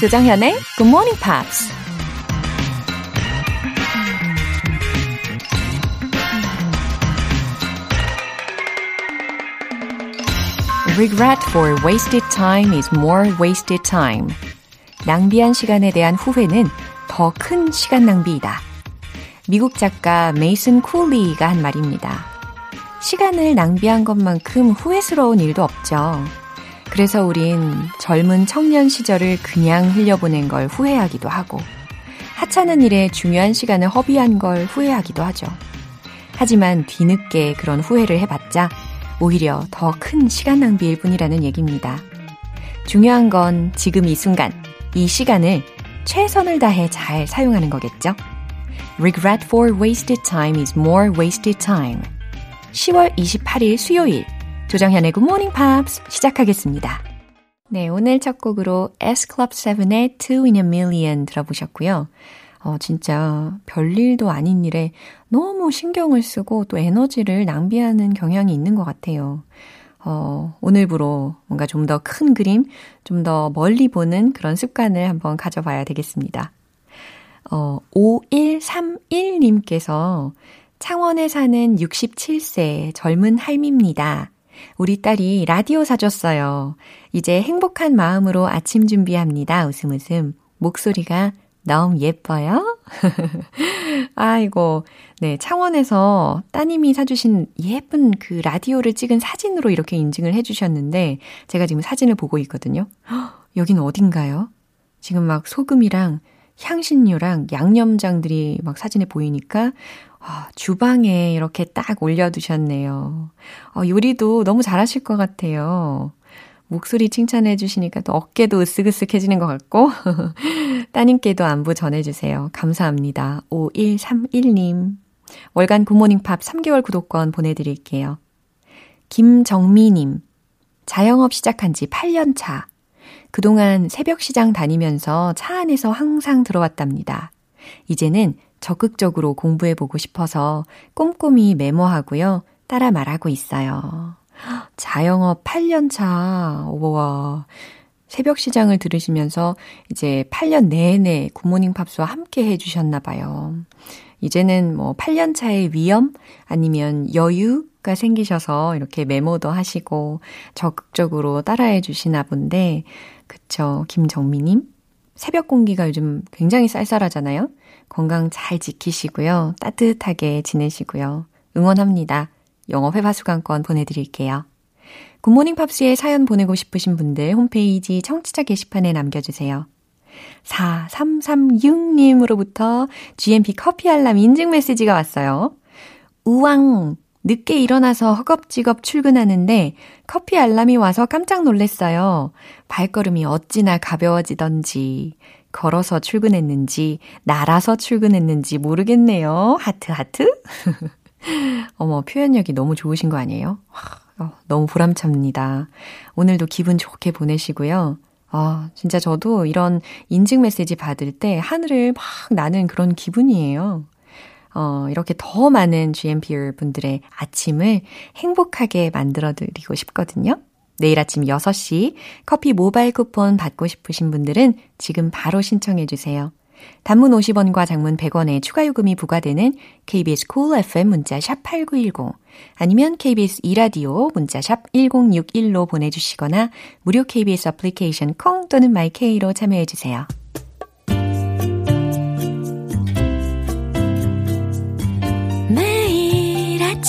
조정현의 Good Morning Pops. Regret for wasted time is more wasted time. 낭비한 시간에 대한 후회는 더 큰 시간 낭비이다. 미국 작가 메이슨 쿨리가 한 말입니다. 시간을 낭비한 것만큼 후회스러운 일도 없죠. 그래서 우린 젊은 청년 시절을 그냥 흘려보낸 걸 후회하기도 하고, 하찮은 일에 중요한 시간을 허비한 걸 후회하기도 하죠. 하지만 뒤늦게 그런 후회를 해봤자 오히려 더 큰 시간 낭비일 뿐이라는 얘기입니다. 중요한 건 지금 이 순간, 이 시간을 최선을 다해 잘 사용하는 거겠죠? Regret for wasted time is more wasted time. 10월 28일 수요일 조정현의 Good Morning Pops 시작하겠습니다. 네, 오늘 첫 곡으로 S Club 7의 Two in a Million 들어보셨고요. 어, 진짜 별일도 아닌 일에 너무 신경을 쓰고 또 에너지를 낭비하는 경향이 있는 것 같아요. 어, 오늘부로 뭔가 좀 더 큰 그림, 좀 더 멀리 보는 그런 습관을 한번 가져봐야 되겠습니다. 어, 5131님께서 창원에 사는 67세 젊은 할미입니다. 우리 딸이 라디오 사줬어요. 이제 행복한 마음으로 아침 준비합니다. 웃음 웃음. 목소리가 너무 예뻐요? 아이고, 네, 창원에서 따님이 사주신 예쁜 그 라디오를 찍은 사진으로 이렇게 인증을 해주셨는데, 제가 지금 사진을 보고 있거든요. 여긴 어딘가요? 지금 막 소금이랑 향신료랑 양념장들이 막 사진에 보이니까, 아, 주방에 이렇게 딱 올려두셨네요. 어, 요리도 너무 잘하실 것 같아요. 목소리 칭찬해 주시니까 또 어깨도 으쓱으쓱해지는 것 같고, 따님께도 안부 전해주세요. 감사합니다. 5131님. 월간 굿모닝 팝 3개월 구독권 보내드릴게요. 김정미님. 자영업 시작한 지 8년 차. 그동안 새벽 시장 다니면서 차 안에서 항상 들어왔답니다. 이제는 적극적으로 공부해 보고 싶어서 꼼꼼히 메모하고요. 따라 말하고 있어요. 자영업 8년 차. 우와. 새벽 시장을 들으시면서 이제 8년 내내 굿모닝 팝스와 함께 해주셨나 봐요. 이제는 뭐 8년 차의 위험 아니면 여유가 생기셔서 이렇게 메모도 하시고 적극적으로 따라해 주시나 본데, 그쵸. 김정미님. 새벽 공기가 요즘 굉장히 쌀쌀하잖아요. 건강 잘 지키시고요. 따뜻하게 지내시고요. 응원합니다. 영어 회화 수강권 보내드릴게요. 굿모닝 팝스에 사연 보내고 싶으신 분들 홈페이지 청취자 게시판에 남겨주세요. 4336님으로부터 GMP 커피 알람 인증 메시지가 왔어요. 우왕! 늦게 일어나서 허겁지겁 출근하는데 커피 알람이 와서 깜짝 놀랐어요. 발걸음이 어찌나 가벼워지던지, 걸어서 출근했는지, 날아서 출근했는지 모르겠네요. 하트, 하트? 어머, 표현력이 너무 좋으신 거 아니에요? 어, 너무 보람찹니다. 오늘도 기분 좋게 보내시고요. 아, 진짜 저도 이런 인증 메시지 받을 때 하늘을 막 나는 그런 기분이에요. 어, 이렇게 더 많은 GMPer 분들의 아침을 행복하게 만들어 드리고 싶거든요. 내일 아침 6시 커피 모바일 쿠폰 받고 싶으신 분들은 지금 바로 신청해 주세요. 단문 50원과 장문 100원의 추가 요금이 부과되는 KBS cool FM 문자 샵8910 아니면 KBS 2라디오 문자 샵 1061로 보내 주시거나 무료 KBS 애플리케이션 콩 또는 마이케이로 참여해 주세요.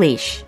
English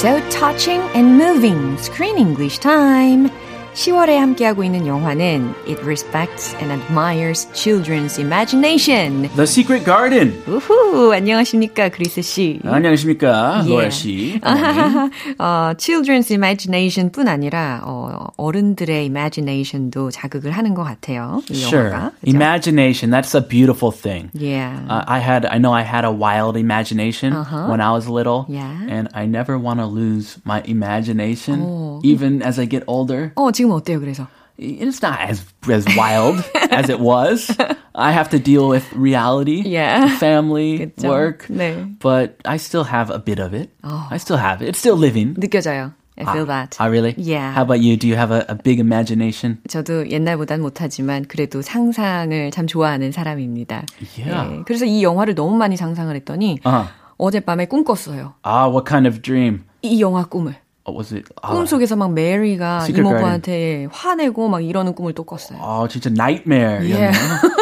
so touching and moving. Screen English time. 10월에 함께하고 있는 영화는 It respects and admires children's imagination. The Secret Garden. 우후, 안녕하십니까, 그리스 씨. 안녕하십니까, 로아 씨. 어, children's imagination 뿐 아니라 어, 어른들의 imagination도 자극을 하는 것 같아요. 이 sure. 영화가. 그죠? Imagination, that's a beautiful thing. Yeah. Uh, I had, I know I had a wild imagination when I was little. Yeah. And I never want to lose my imagination, even as I get older. 어, 지금 어때요, 그래서? It's not as as wild as it was. I have to deal with reality, Yeah. family, 그쵸? work, 네. but I still have a bit of it. I still have it. It's still living. 느껴져요. I feel that. Ah, really? Yeah. How about you? Do you have a, a big imagination? 저도 옛날보단 못하지만 그래도 상상을 참 좋아하는 사람입니다. Yeah. 네, 그래서 이 영화를 너무 많이 상상을 했더니 Uh-huh. 어젯밤에 꿈 꿨어요. Ah, what kind of dream? 이 영화 꿈을. Was it? Ah, 꿈속에서 막 메리가 이모부한테 화내고 막 이러는 꿈을 또 꿨어요. 어, 진짜 nightmare. Yeah.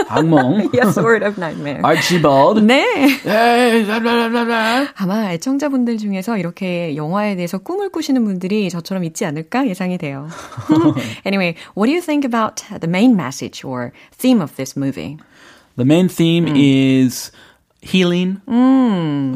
악몽. Yeah, sort of nightmare. Archibald. 네. 아마 애청자분들 중에서 이렇게 영화에 대해서 꿈을 꾸시는 분들이 저처럼 있지 않을까 예상이 돼요. anyway, what do you think about the main message or theme of this movie? The main theme is healing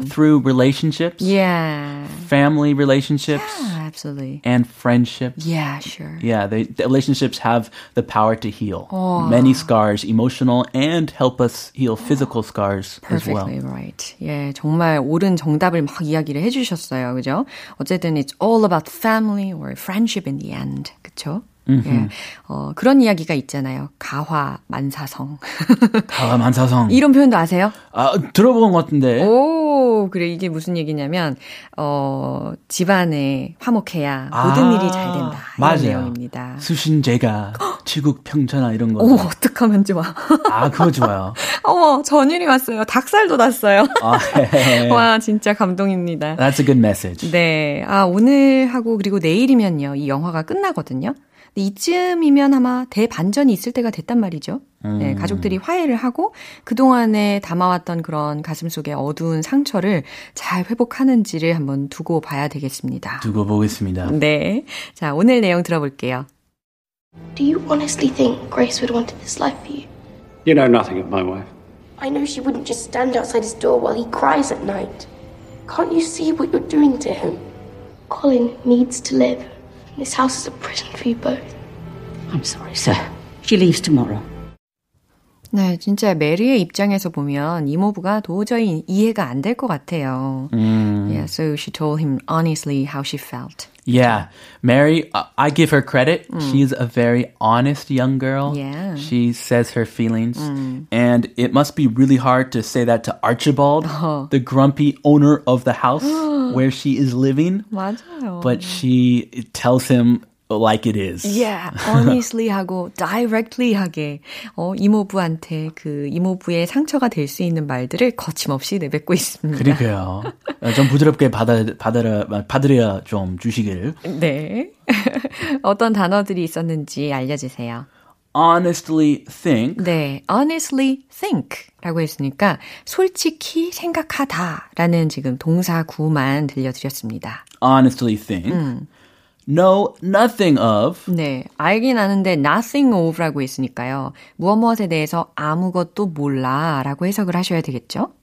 through relationships, Yeah. family relationships, Ah, absolutely. and friendships. Yeah, sure. Yeah, they, the relationships have the power to heal many scars, emotional, and help us heal physical scars as well. Perfectly right. 예, 정말 옳은 정답을 막 이야기를 해주셨어요. 그죠? 어쨌든 it's all about family or friendship in the end. 그쵸? 예, 어, 그런 이야기가 있잖아요. 가화 만사성. 가만사성. 이런 표현도 아세요? 아, 들어본 것 같은데. 오, 그래 이게 무슨 얘기냐면 어, 집안에 화목해야 모든 아, 일이 잘 된다. 맞아요. 내용입니다. 수신제가 지국 평천하 이런 거. 어머, 어떡하면 좋아. 아, 그거 좋아요. 어머, 전일이 왔어요. 닭살도 났어요. 아, 네. 와, 진짜 감동입니다. That's a good message. 네. 아, 오늘 하고 그리고 내일이면요. 이 영화가 끝나거든요. 이쯤이면 아마 대반전이 있을 때가 됐단 말이죠. 네, 가족들이 화해를 하고 그동안에 담아왔던 그런 가슴 속의 어두운 상처를 잘 회복하는지를 한번 두고 봐야 되겠습니다. 두고 보겠습니다. 네. 자, 오늘 내용 들어볼게요. Do you honestly think Grace would wanted this life for you? You know nothing of my wife. I know she wouldn't just stand outside his door while he cries at night. Can't you see what you're doing to him? Colin needs to live. This house is a prison for you both. I'm sorry, sir. She leaves tomorrow. 네, 진짜 메리의 입장에서 보면 이모부가 도저히 이해가 안 될 것 같아요. Yeah, so she told him honestly how she felt. Yeah, Mary, uh, I give her credit. She's a very honest young girl. Yeah. She says her feelings. And it must be really hard to say that to Archibald, the grumpy owner of the house where she is living. 맞아요. But she tells him like it is. Yeah, honestly 하고 directly 하게 어, 이모부한테 그 이모부의 상처가 될 수 있는 말들을 거침없이 내뱉고 있습니다. 그러게요. 어, 좀 부드럽게 받아, 받아라, 받으려 좀 주시길. 네. 어떤 단어들이 있었는지 알려주세요. Honestly think. 네, honestly think 라고 했으니까 솔직히 생각하다 라는 지금 동사 구만 들려드렸습니다. Honestly think. Know nothing of. 네, 알긴 아는데 nothing of라고 했으니까요. 무엇 무엇에 대해서 아무것도 몰라 라고 해석을 하셔야 되겠죠?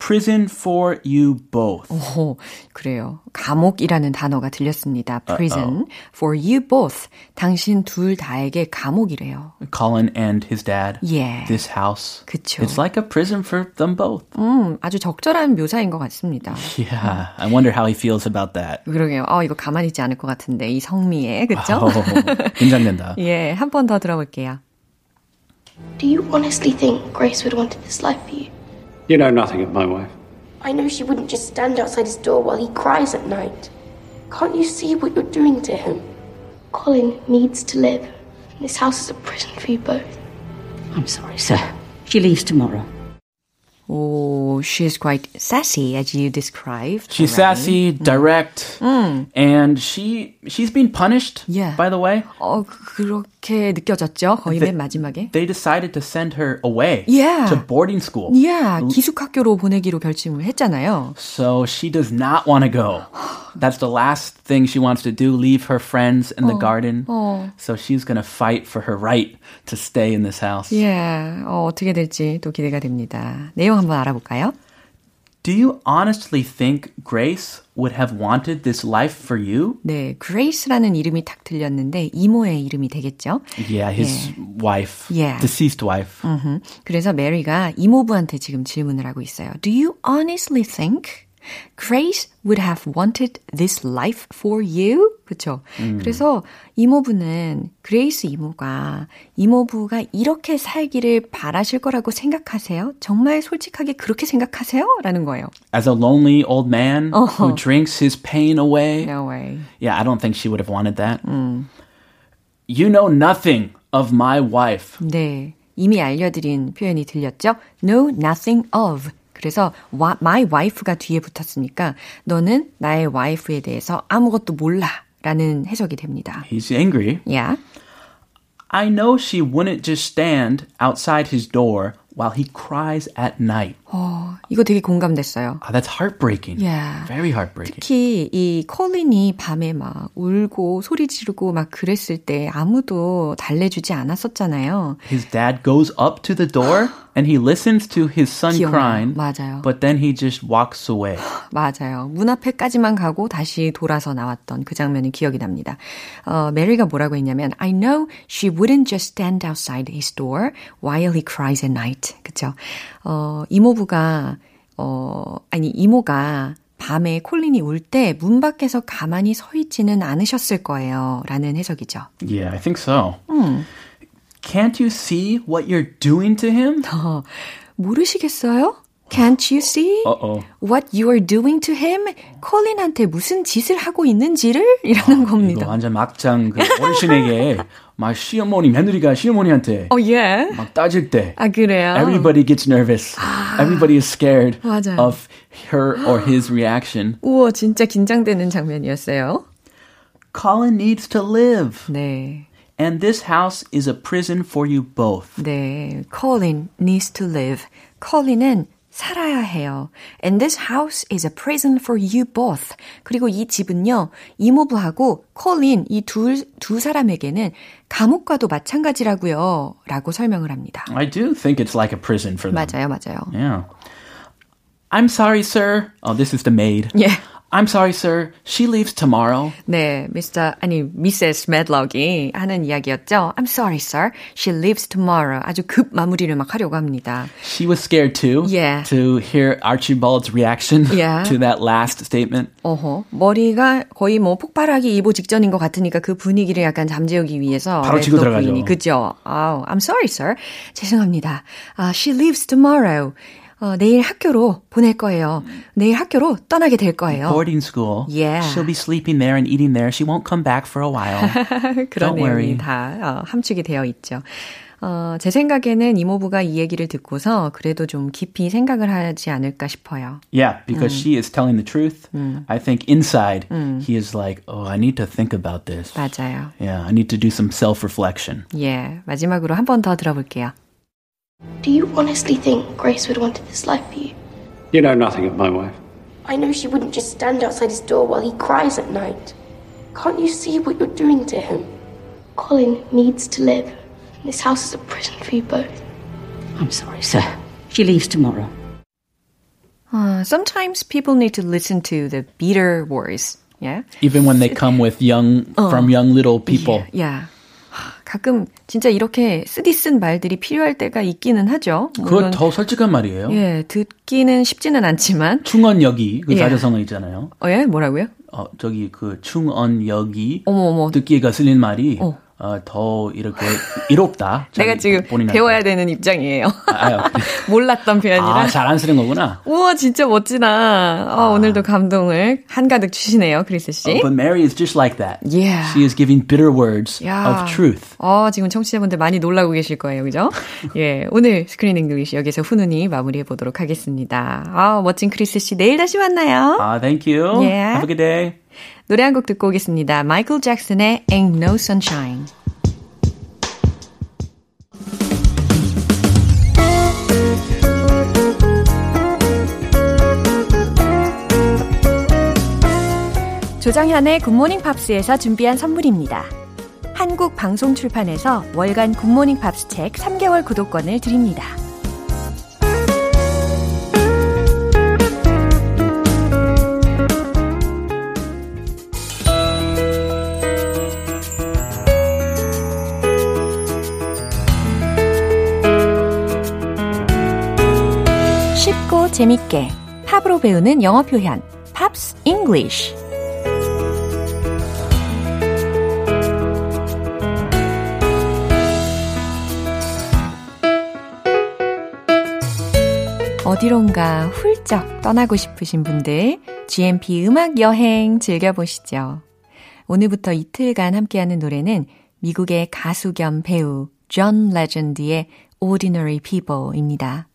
Prison for you both. 오, 그래요. 감옥이라는 단어가 들렸습니다. prison for you both. 당신 둘 다에게 감옥이래요. Colin and his dad. Yeah. This house. 그쵸. It's like a prison for them both. 음, 아주 적절한 묘사인 것 같습니다. Yeah. I wonder how he feels about that. 그러게요. 어, 이거 가만히 있지 않을 것 같은데, 이 성미에. 그쵸? Oh, 긴장된다. 예, 한 번 더 들어볼게요. Do you honestly think Grace would wanted this life for you? You know nothing of my wife. I know she wouldn't just stand outside his door while he cries at night. Can't you see what you're doing to him? Colin needs to live. This house is a prison for you both. I'm sorry, sir. She leaves tomorrow. 오, So she's quite sassy, as you described. She's already. sassy, direct, and she she's been punished. Yeah. By the way, 어, 그렇게 느껴졌죠. 거의 네. 맨 마지막에. they decided to send her away Yeah. to boarding school. Yeah, 기숙학교로 보내기로 결심을 했잖아요. So she does not want to go. That's the last thing she wants to do, leave her friends in the garden. So she's going to fight for her right to stay in this house. Yeah, 어, 어떻게 될지 또 기대가 됩니다. 내용 한번 알아볼까요? Do you honestly think Grace would have wanted this life for you? 네, Grace라는 이름이 탁 들렸는데 이모의 이름이 되겠죠. Yeah, his wife, Yeah. deceased wife. 음흠. 그래서 메리가 이모부한테 지금 질문을 하고 있어요. Do you honestly think Grace would have wanted this life for you? 그쵸? 그래서 이모부는 그레이스 이모가 이모부가 이렇게 살기를 바라실 거라고 생각하세요? 정말 솔직하게 그렇게 생각하세요? 라는 거예요. As a lonely old man who drinks his pain away. No way. Yeah, I don't think she would have wanted that. You know nothing of my wife. 네. 이미 알려드린 표현이 들렸죠? Know nothing of. 그래서 wa- my wife가 뒤에 붙었으니까 너는 나의 와이프에 대해서 아무것도 몰라 라는 해석이 됩니다. He's angry. Yeah. I know she wouldn't just stand outside his door while he cries at night. 어, 이거 되게 공감됐어요. Ah, that's heartbreaking. Yeah. Very heartbreaking. 특히 이 컬린이 밤에 막 울고 소리 지르고 막 그랬을 때 아무도 달래주지 않았었잖아요. His dad goes up to the door and he listens to his son 기억나요. crying, 맞아요. but then he just walks away. 맞아요. 문 앞에까지만 가고 다시 돌아서 나왔던 그 장면이 기억이 납니다. 어, 메리가 뭐라고 했냐면 I know she wouldn't just stand outside his door while he cries at night. 그쵸? 어, 이모부가 어, 아니 이모가 밤에 콜린이 울 때 문 밖에서 가만히 서 있지는 않으셨을 거예요. 라는 해석이죠. Yeah, I think so. Can't you see what you're doing to him? 어, 모르시겠어요? Can't you see Uh-oh. what you are doing to him? 콜린한테 무슨 짓을 하고 있는지를 이라는 이거 겁니다. 완전 막장 그 어르신에게 막 시어머니 며느리가 시어머니한테 어, 예. 막 따질 때 아, 그래요? everybody gets nervous. Everybody is scared 맞아요. of her or his reaction. 우와, 진짜 긴장되는 장면이었어요. Colin needs to live. 네. And this house is a prison for you both. 네. Colin needs to live. 콜린은 살아야 해요. And this house is a prison for you both. 그리고 이 집은요, 이모부하고 콜린 이 둘, 두 사람에게는 감옥과도 마찬가지라고요. 라고 설명을 합니다. I do think it's like a prison for them. 맞아요, 맞아요. Yeah. I'm sorry, sir. Oh, this is the maid. 예. I'm sorry, sir. She leaves tomorrow. 네, Mr. 아니 미세스 medlock이 하는 이야기였죠. I'm sorry, sir. She leaves tomorrow. 아주 급 마무리를 막 하려고 합니다. She was scared too Yeah. to hear Archibald's reaction Yeah. to that last statement. 어허, 머리가 거의 뭐 폭발하기 일보 직전인 것 같으니까 그 분위기를 약간 잠재우기 위해서 바로 치고 들어가죠. 그죠? 아우, I'm sorry, sir. 죄송합니다. 아, she leaves tomorrow. 어, 내일 학교로 보낼 거예요. 내일 학교로 떠나게 될 거예요. Boarding school. Yeah. She'll be sleeping there and eating there. She won't come back for a while. 그런 Don't worry. 내용이 다 어, 함축이 되어 있죠. 어, 제 생각에는 이모부가 이 얘기를 듣고서 그래도 좀 깊이 생각을 하지 않을까 싶어요. Yeah, because she is telling the truth. I think inside he is like, oh, I need to think about this. 맞아요. Yeah, I need to do some self-reflection. 예, 마지막으로 한 번 더 들어볼게요. Do you honestly think Grace would have wanted this life for you? You know nothing of my wife. I know she wouldn't just stand outside his door while he cries at night. Can't you see what you're doing to him? Colin needs to live. This house is a prison for you both. I'm sorry, sir. She leaves tomorrow. Uh, sometimes people need to listen to the bitter words. Yeah. Even when they come with young, from young little people. Yeah. 하, 가끔 진짜 이렇게 쓰디 쓴 말들이 필요할 때가 있기는 하죠. 물론 더 솔직한 말이에요. 예, 듣기는 쉽지는 않지만 충언역이 그 예. 자제성어 있잖아요. 어, 예, 뭐라고요? 어, 저기 그 충언역이 어머 어머. 듣기가 쓸린 말이 어. 어, 더 이렇게 이롭다. 내가 지금 배워야 되는 입장이에요. 아, 몰랐던 표현이라. 아, 잘 안 쓰는 거구나. 우와, 진짜 멋지다. 어, 아. 오늘도 감동을 한가득 주시네요, 크리스 씨. Uh, but Mary is just like that. Yeah. She is giving bitter words yeah. of truth. 어, 지금 청취자분들 많이 놀라고 계실 거예요, 그죠? 예, 오늘 Screen English 여기서 훈훈히 마무리해 보도록 하겠습니다. 아, 멋진 크리스 씨, 내일 다시 만나요. 아, thank you. Yeah. Have a good day. 노래 한 곡 듣고 오겠습니다. 마이클 잭슨의 Ain't No Sunshine. 조정현의 굿모닝 팝스에서 준비한 선물입니다. 한국 방송 출판에서 월간 굿모닝 팝스 책 3개월 구독권을 드립니다. 재밌게 팝으로 배우는 영어 표현 Pops English 어디론가 훌쩍 떠나고 싶으신 분들 GMP 음악 여행 즐겨보시죠. 오늘부터 이틀간 함께하는 노래는 미국의 가수 겸 배우 존 레전드의 Ordinary People입니다.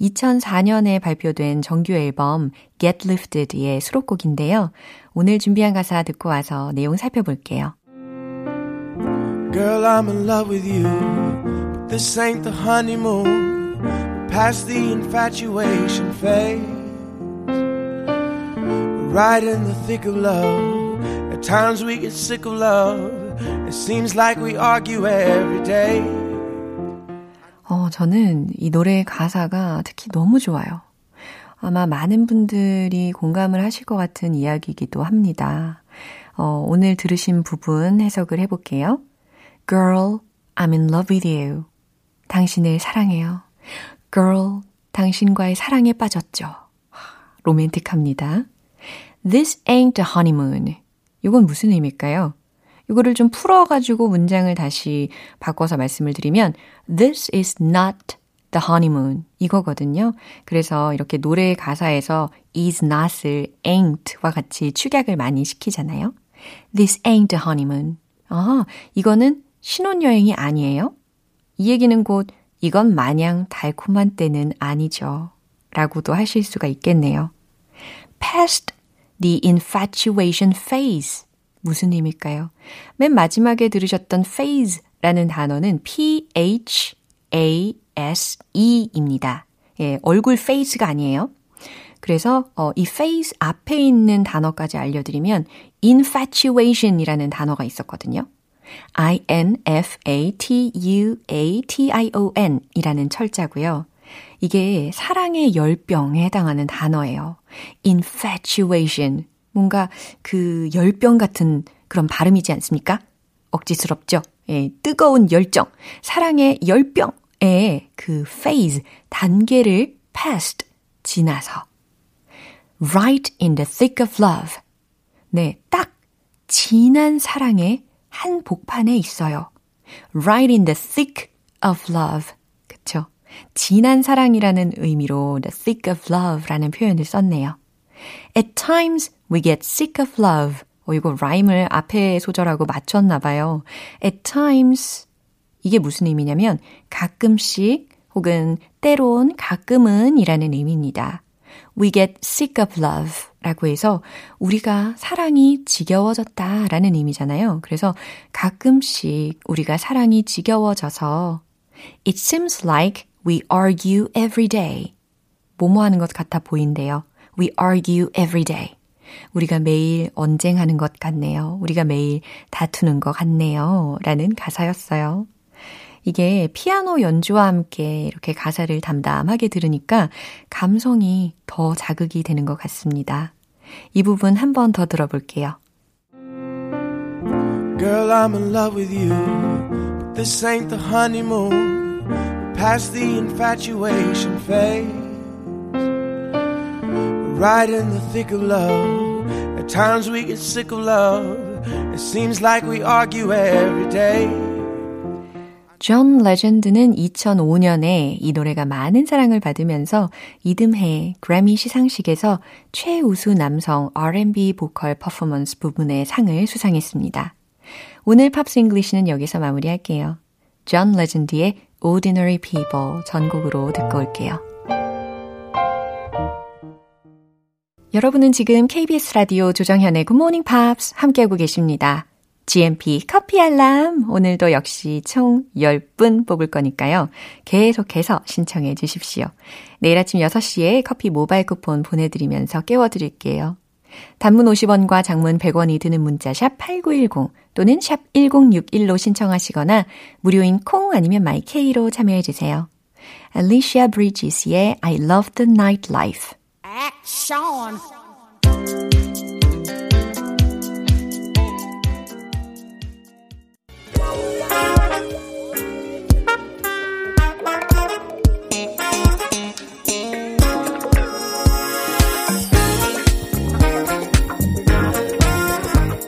2004년에 발표된 정규 앨범 Get Lifted의 수록곡인데요. 오늘 준비한 가사 듣고 와서 내용 살펴볼게요. Girl, I'm in love with you. But this ain't the honeymoon. Past the infatuation phase. Right in the thick of love. At times we get sick of love. It seems like we argue every day. 어, 저는 이 노래의 가사가 특히 너무 좋아요. 아마 많은 분들이 공감을 하실 것 같은 이야기이기도 합니다. 어, 오늘 들으신 부분 해석을 해볼게요. Girl, I'm in love with you. 당신을 사랑해요. Girl, 당신과의 사랑에 빠졌죠. 로맨틱합니다. This ain't a honeymoon. 이건 무슨 의미일까요? 이거를 좀 풀어가지고 문장을 다시 바꿔서 말씀을 드리면 This is not the honeymoon 이거거든요. 그래서 이렇게 노래 가사에서 is not을 ain't와 같이 축약을 많이 시키잖아요. This ain't the honeymoon. 아, 이거는 신혼여행이 아니에요? 이 얘기는 곧 이건 마냥 달콤한 때는 아니죠. 라고도 하실 수가 있겠네요. Past the infatuation phase. 무슨 의미일까요? 맨 마지막에 들으셨던 phase라는 단어는 P-H-A-S-E입니다. 예, 얼굴 face가 아니에요. 그래서 어, 이 phase 앞에 있는 단어까지 알려드리면 infatuation이라는 단어가 있었거든요. I-N-F-A-T-U-A-T-I-O-N 이라는 철자고요. 이게 사랑의 열병에 해당하는 단어예요. infatuation. 뭔가 그 열병 같은 그런 발음이지 않습니까? 억지스럽죠? 예, 뜨거운 열정, 사랑의 열병의 그 phase, 단계를 past, 지나서. right in the thick of love. 네, 딱 진한 사랑의 한 복판에 있어요. right in the thick of love. 그쵸? 진한 사랑이라는 의미로 the thick of love라는 표현을 썼네요. At times we get sick of love. 어, 이거 라임을 앞에 소절하고 맞췄나 봐요. At times 이게 무슨 의미냐면 가끔씩 혹은 때론 가끔은 이라는 의미입니다. We get sick of love 라고 해서 우리가 사랑이 지겨워졌다 라는 의미잖아요. 그래서 가끔씩 우리가 사랑이 지겨워져서 It seems like we argue every day. 뭐뭐 하는 것 같아 보인대요. We argue every day. 우리가 매일 언쟁하는 것 같네요. 우리가 매일 다투는 것 같네요. 라는 가사였어요. 이게 피아노 연주와 함께 이렇게 가사를 담담하게 들으니까 감성이 더 자극이 되는 것 같습니다. 이 부분 한 번 더 들어볼게요. Girl, I'm in love with you. This ain't the honeymoon. Past the infatuation phase. Right in the thick of love. At times we get sick of love. It seems like we argue every day. 존 레전드는 2005년에 이 노래가 많은 사랑을 받으면서 이듬해 그래미 시상식에서 최우수 남성 R&B 보컬 퍼포먼스 부분의 상을 수상했습니다. 오늘 Pops English는 여기서 마무리할게요. 존 레전드의 Ordinary People 전곡으로 듣고 올게요. 여러분은 지금 KBS 라디오 조정현의 Morning Pops 함께하고 계십니다. GMP 커피 알람 오늘도 역시 총 10분 뽑을 거니까요. 계속해서 신청해 주십시오. 내일 아침 6시에 커피 모바일 쿠폰 보내드리면서 깨워드릴게요. 단문 50원과 장문 100원이 드는 문자 샵 8910 또는 샵 1061로 신청하시거나 무료인 콩 아니면 마이케이로 참여해 주세요. Alicia Bridges의 I Love the Nightlife Action!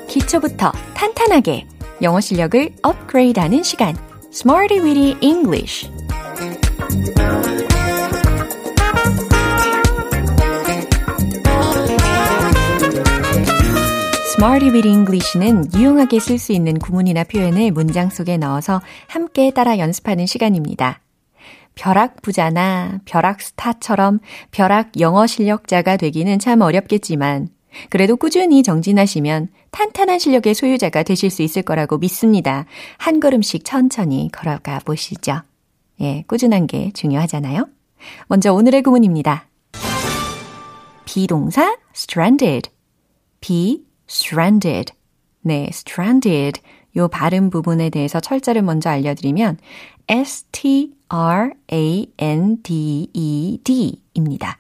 기초부터 탄탄하게 영어 실력을 업그레이드하는 시간 Smarty Weedy English Smarty with English는 유용하게 쓸 수 있는 구문이나 표현을 문장 속에 넣어서 함께 따라 연습하는 시간입니다. 벼락 부자나 벼락 스타처럼 벼락 영어 실력자가 되기는 참 어렵겠지만 그래도 꾸준히 정진하시면 탄탄한 실력의 소유자가 되실 수 있을 거라고 믿습니다. 한 걸음씩 천천히 걸어가 보시죠. 예, 꾸준한 게 중요하잖아요. 먼저 오늘의 구문입니다. 비동사 stranded. be stranded. 네, stranded. 요 발음 부분에 대해서 철자를 먼저 알려드리면 s-t-r-a-n-d-e-d 입니다.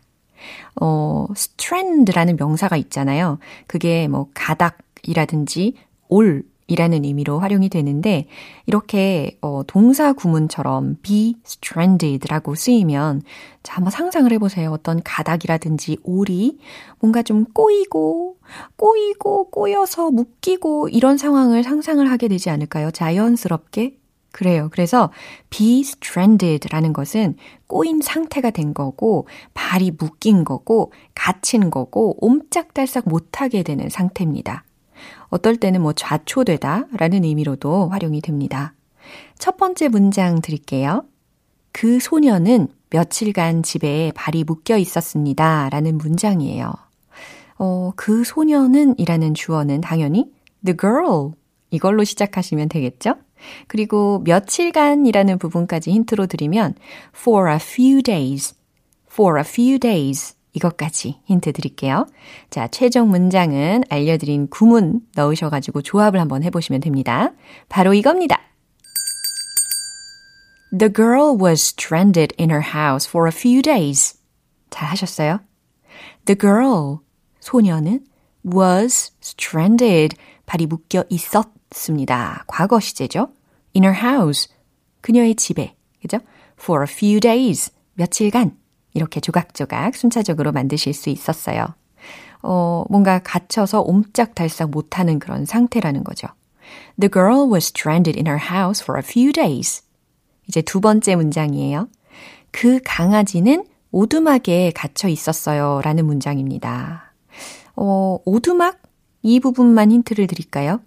어, strand라는 명사가 있잖아요. 그게 뭐 가닥이라든지 올 이라는 의미로 활용이 되는데 이렇게 어, 동사 구문처럼 be stranded라고 쓰이면 자 한번 상상을 해보세요. 어떤 가닥이라든지 올이 뭔가 좀 꼬이고 꼬이고 꼬여서 묶이고 이런 상황을 상상을 하게 되지 않을까요? 자연스럽게 그래요. 그래서 be stranded라는 것은 꼬인 상태가 된 거고 발이 묶인 거고 갇힌 거고 옴짝달싹 못하게 되는 상태입니다. 어떨 때는 뭐 좌초되다 라는 의미로도 활용이 됩니다. 첫 번째 문장 드릴게요. 그 소녀는 며칠간 집에 발이 묶여 있었습니다. 라는 문장이에요. 어, 그 소녀는 이라는 주어는 당연히 the girl 이걸로 시작하시면 되겠죠? 그리고 며칠간이라는 부분까지 힌트로 드리면 for a few days, for a few days 이것까지 힌트 드릴게요. 자, 최종 문장은 알려드린 구문 넣으셔가지고 조합을 한번 해보시면 됩니다. 바로 이겁니다. The girl was stranded in her house for a few days. 잘 하셨어요? The girl, 소녀는 was stranded, 발이 묶여 있었습니다. 과거 시제죠. In her house, 그녀의 집에, 그죠? For a few days, 며칠간. 이렇게 조각조각 순차적으로 만드실 수 있었어요. 어, 뭔가 갇혀서 옴짝달싹 못하는 그런 상태라는 거죠. The girl was stranded in her house for a few days. 이제 두 번째 문장이에요. 그 강아지는 오두막에 gat혀 있었어요. 라는 문장입니다. 어, 오두막? 이 부분만 힌트를 드릴까요?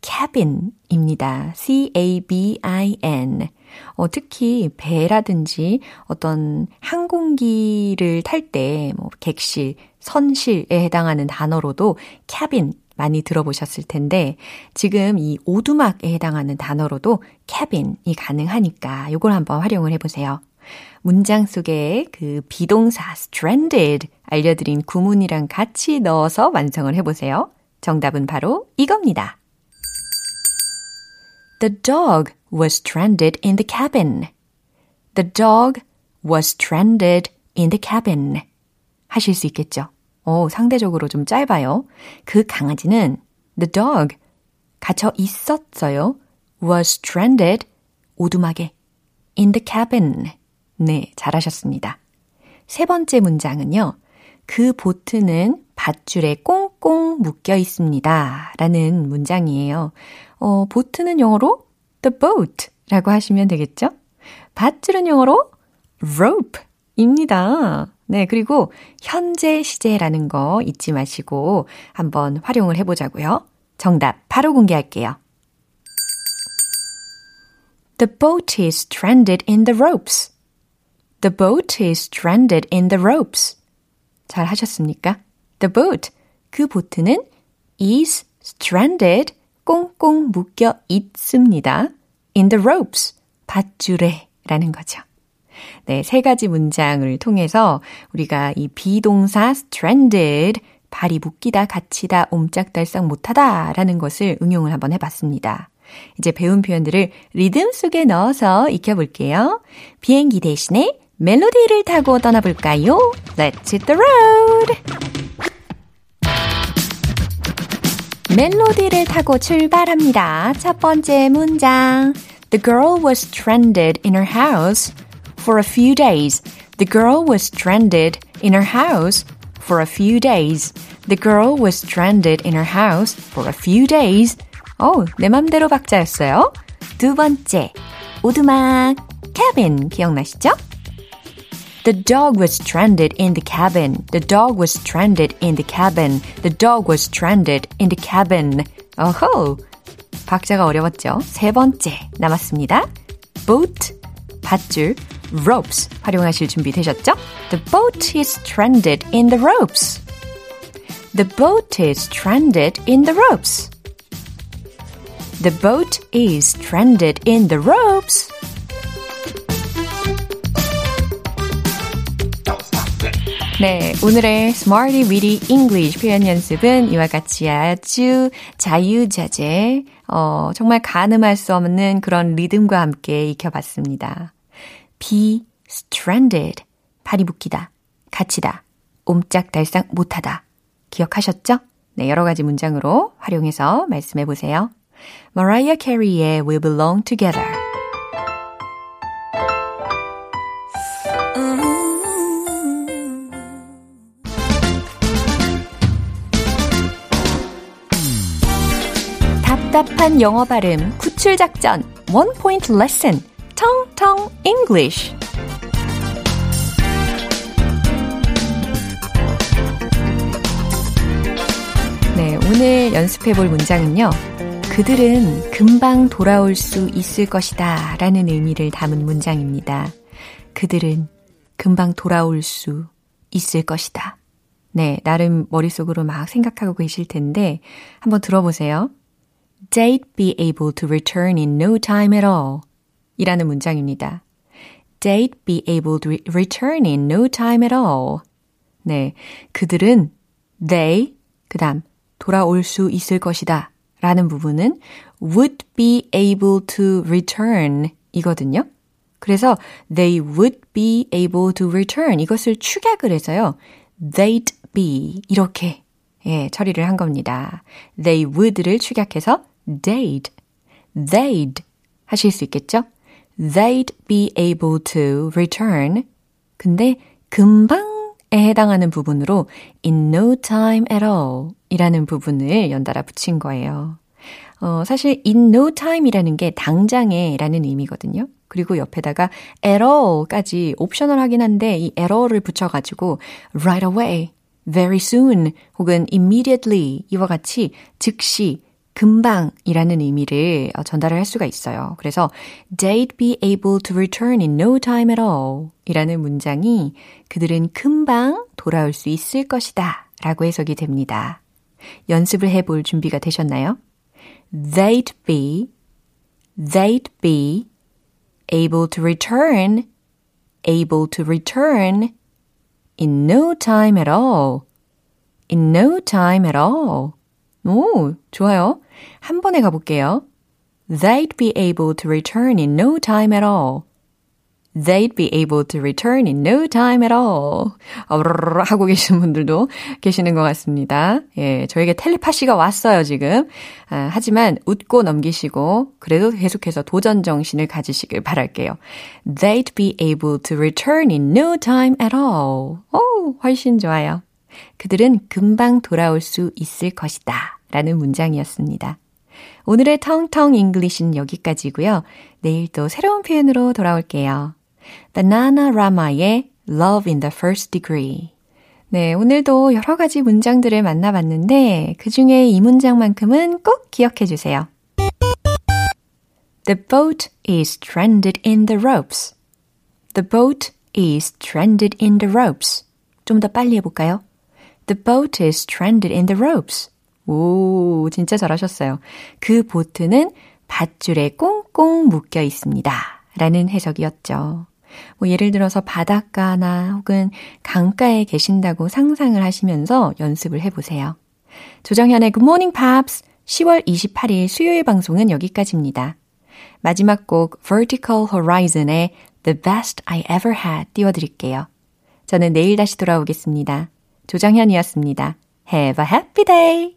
cabin입니다. C-A-B-I-N. 어, 특히 배라든지 어떤 항공기를 탈 때, 뭐, 객실, 선실에 해당하는 단어로도 cabin 많이 들어보셨을 텐데, 지금 이 오두막에 해당하는 단어로도 cabin이 가능하니까 요걸 한번 활용을 해보세요. 문장 속에 그 비동사 stranded 알려드린 구문이랑 같이 넣어서 완성을 해보세요. 정답은 바로 이겁니다. The dog was stranded in the cabin. The dog was stranded in the cabin. 하실 수 있겠죠? 오, 상대적으로 좀 짧아요. 그 강아지는 the dog 갇혀 있었어요. was stranded 오두막에 in the cabin. 네, 잘하셨습니다. 세 번째 문장은요. 그 보트는 밧줄에 꽁 꽁꽁 묶여 있습니다. 라는 문장이에요. 어, 보트는 영어로 the boat 라고 하시면 되겠죠? 밧줄은 영어로 rope 입니다. 네, 그리고 현재 시제라는 거 잊지 마시고 한번 활용을 해보자고요. 정답 바로 공개할게요. The boat is stranded in the ropes. The boat is stranded in the ropes. 잘 하셨습니까? The boat, 그 보트는 is stranded, 꽁꽁 묶여 있습니다. in the ropes, 밧줄에 라는 거죠. 네, 세 가지 문장을 통해서 우리가 이 비동사 stranded, 발이 묶이다, 갇히다, 옴짝달싹 못하다 라는 것을 응용을 한번 해봤습니다. 이제 배운 표현들을 리듬 속에 넣어서 익혀볼게요. 비행기 대신에 멜로디를 타고 떠나볼까요? Let's hit the road! 멜로디를 타고 출발합니다. 첫 번째 문장. The girl was stranded in her house for a few days. The girl was stranded in her house for a few days. The girl was stranded in her house for a few days. 어, 내 맘대로 박자였어요. 두 번째, 오두막, cabin 기억나시죠? The dog was stranded in the cabin. The dog was stranded in the cabin. The dog was stranded in the cabin. 어호! 박자가 어려웠죠? 세 번째 남았습니다. boat, 밧줄, ropes 활용하실 준비 되셨죠? The boat is stranded in the ropes. The boat is stranded in the ropes. The boat is stranded in the ropes. 네, 오늘의 Smarty Weedy English 표현 연습은 이와 같이 아주 자유자재, 어, 정말 가늠할 수 없는 그런 리듬과 함께 익혀봤습니다. be stranded, 발이 묶이다, 갇히다, 옴짝달싹 못하다. 기억하셨죠? 네, 여러 가지 문장으로 활용해서 말씀해 보세요. Mariah Carey의 We Belong Together. 답답한 영어 발음 구출 작전 원 포인트 레슨 텅텅 English 네, 오늘 연습해 볼 문장은요. 그들은 금방 돌아올 수 있을 것이다 라는 의미를 담은 문장입니다. 그들은 금방 돌아올 수 있을 것이다. 네, 나름 머릿속으로 막 생각하고 계실 텐데 한번 들어보세요. They'd be able to return in no time at all. 이라는 문장입니다. They'd be able to return in no time at all. 네, 그들은 they, 그 다음 돌아올 수 있을 것이다. 라는 부분은 would be able to return 이거든요. 그래서 they would be able to return 이것을 축약을 해서요. they'd be 이렇게 예, 처리를 한 겁니다. they would를 축약해서 they'd, they'd 하실 수 있겠죠? they'd be able to return. 근데 금방에 해당하는 부분으로 in no time at all 이라는 부분을 연달아 붙인 거예요. 어, 사실 in no time이라는 게 당장에 라는 의미거든요. 그리고 옆에다가 at all까지 옵셔널 하긴 한데 이 at all을 붙여가지고 right away, very soon 혹은 immediately 이와 같이 즉시 금방이라는 의미를 전달을 할 수가 있어요. 그래서 they'd be able to return in no time at all 이라는 문장이 그들은 금방 돌아올 수 있을 것이다 라고 해석이 됩니다. 연습을 해볼 준비가 되셨나요? They'd be, they'd be able to return, able to return in no time at all. in no time at all. 오, 좋아요. 한 번에 가볼게요. They'd be able to return in no time at all. They'd be able to return in no time at all. 하고 계신 분들도 계시는 것 같습니다. 예, 저에게 텔레파시가 왔어요, 지금. 아, 하지만 웃고 넘기시고, 그래도 계속해서 도전 정신을 가지시길 바랄게요. They'd be able to return in no time at all. 오, 훨씬 좋아요. 그들은 금방 돌아올 수 있을 것이다. 라는 문장이었습니다. 오늘의 텅텅 English는 여기까지고요. 내일 또 새로운 표현으로 돌아올게요. Bananarama의 Love in the First Degree. 네, 오늘도 여러 가지 문장들을 만나봤는데 그 중에 이 문장만큼은 꼭 기억해 주세요. The boat is stranded in the ropes. The boat is stranded in the ropes. 좀 더 빨리 해볼까요? The boat is stranded in the ropes. 오, 진짜 잘하셨어요. 그 보트는 밧줄에 꽁꽁 묶여 있습니다. 라는 해석이었죠. 뭐 예를 들어서 바닷가나 혹은 강가에 계신다고 상상을 하시면서 연습을 해보세요. 조정현의 Good Morning Pops 10월 28일 수요일 방송은 여기까지입니다. 마지막 곡 Vertical Horizon의 The Best I Ever Had 띄워드릴게요. 저는 내일 다시 돌아오겠습니다. 조정현이었습니다. Have a happy day!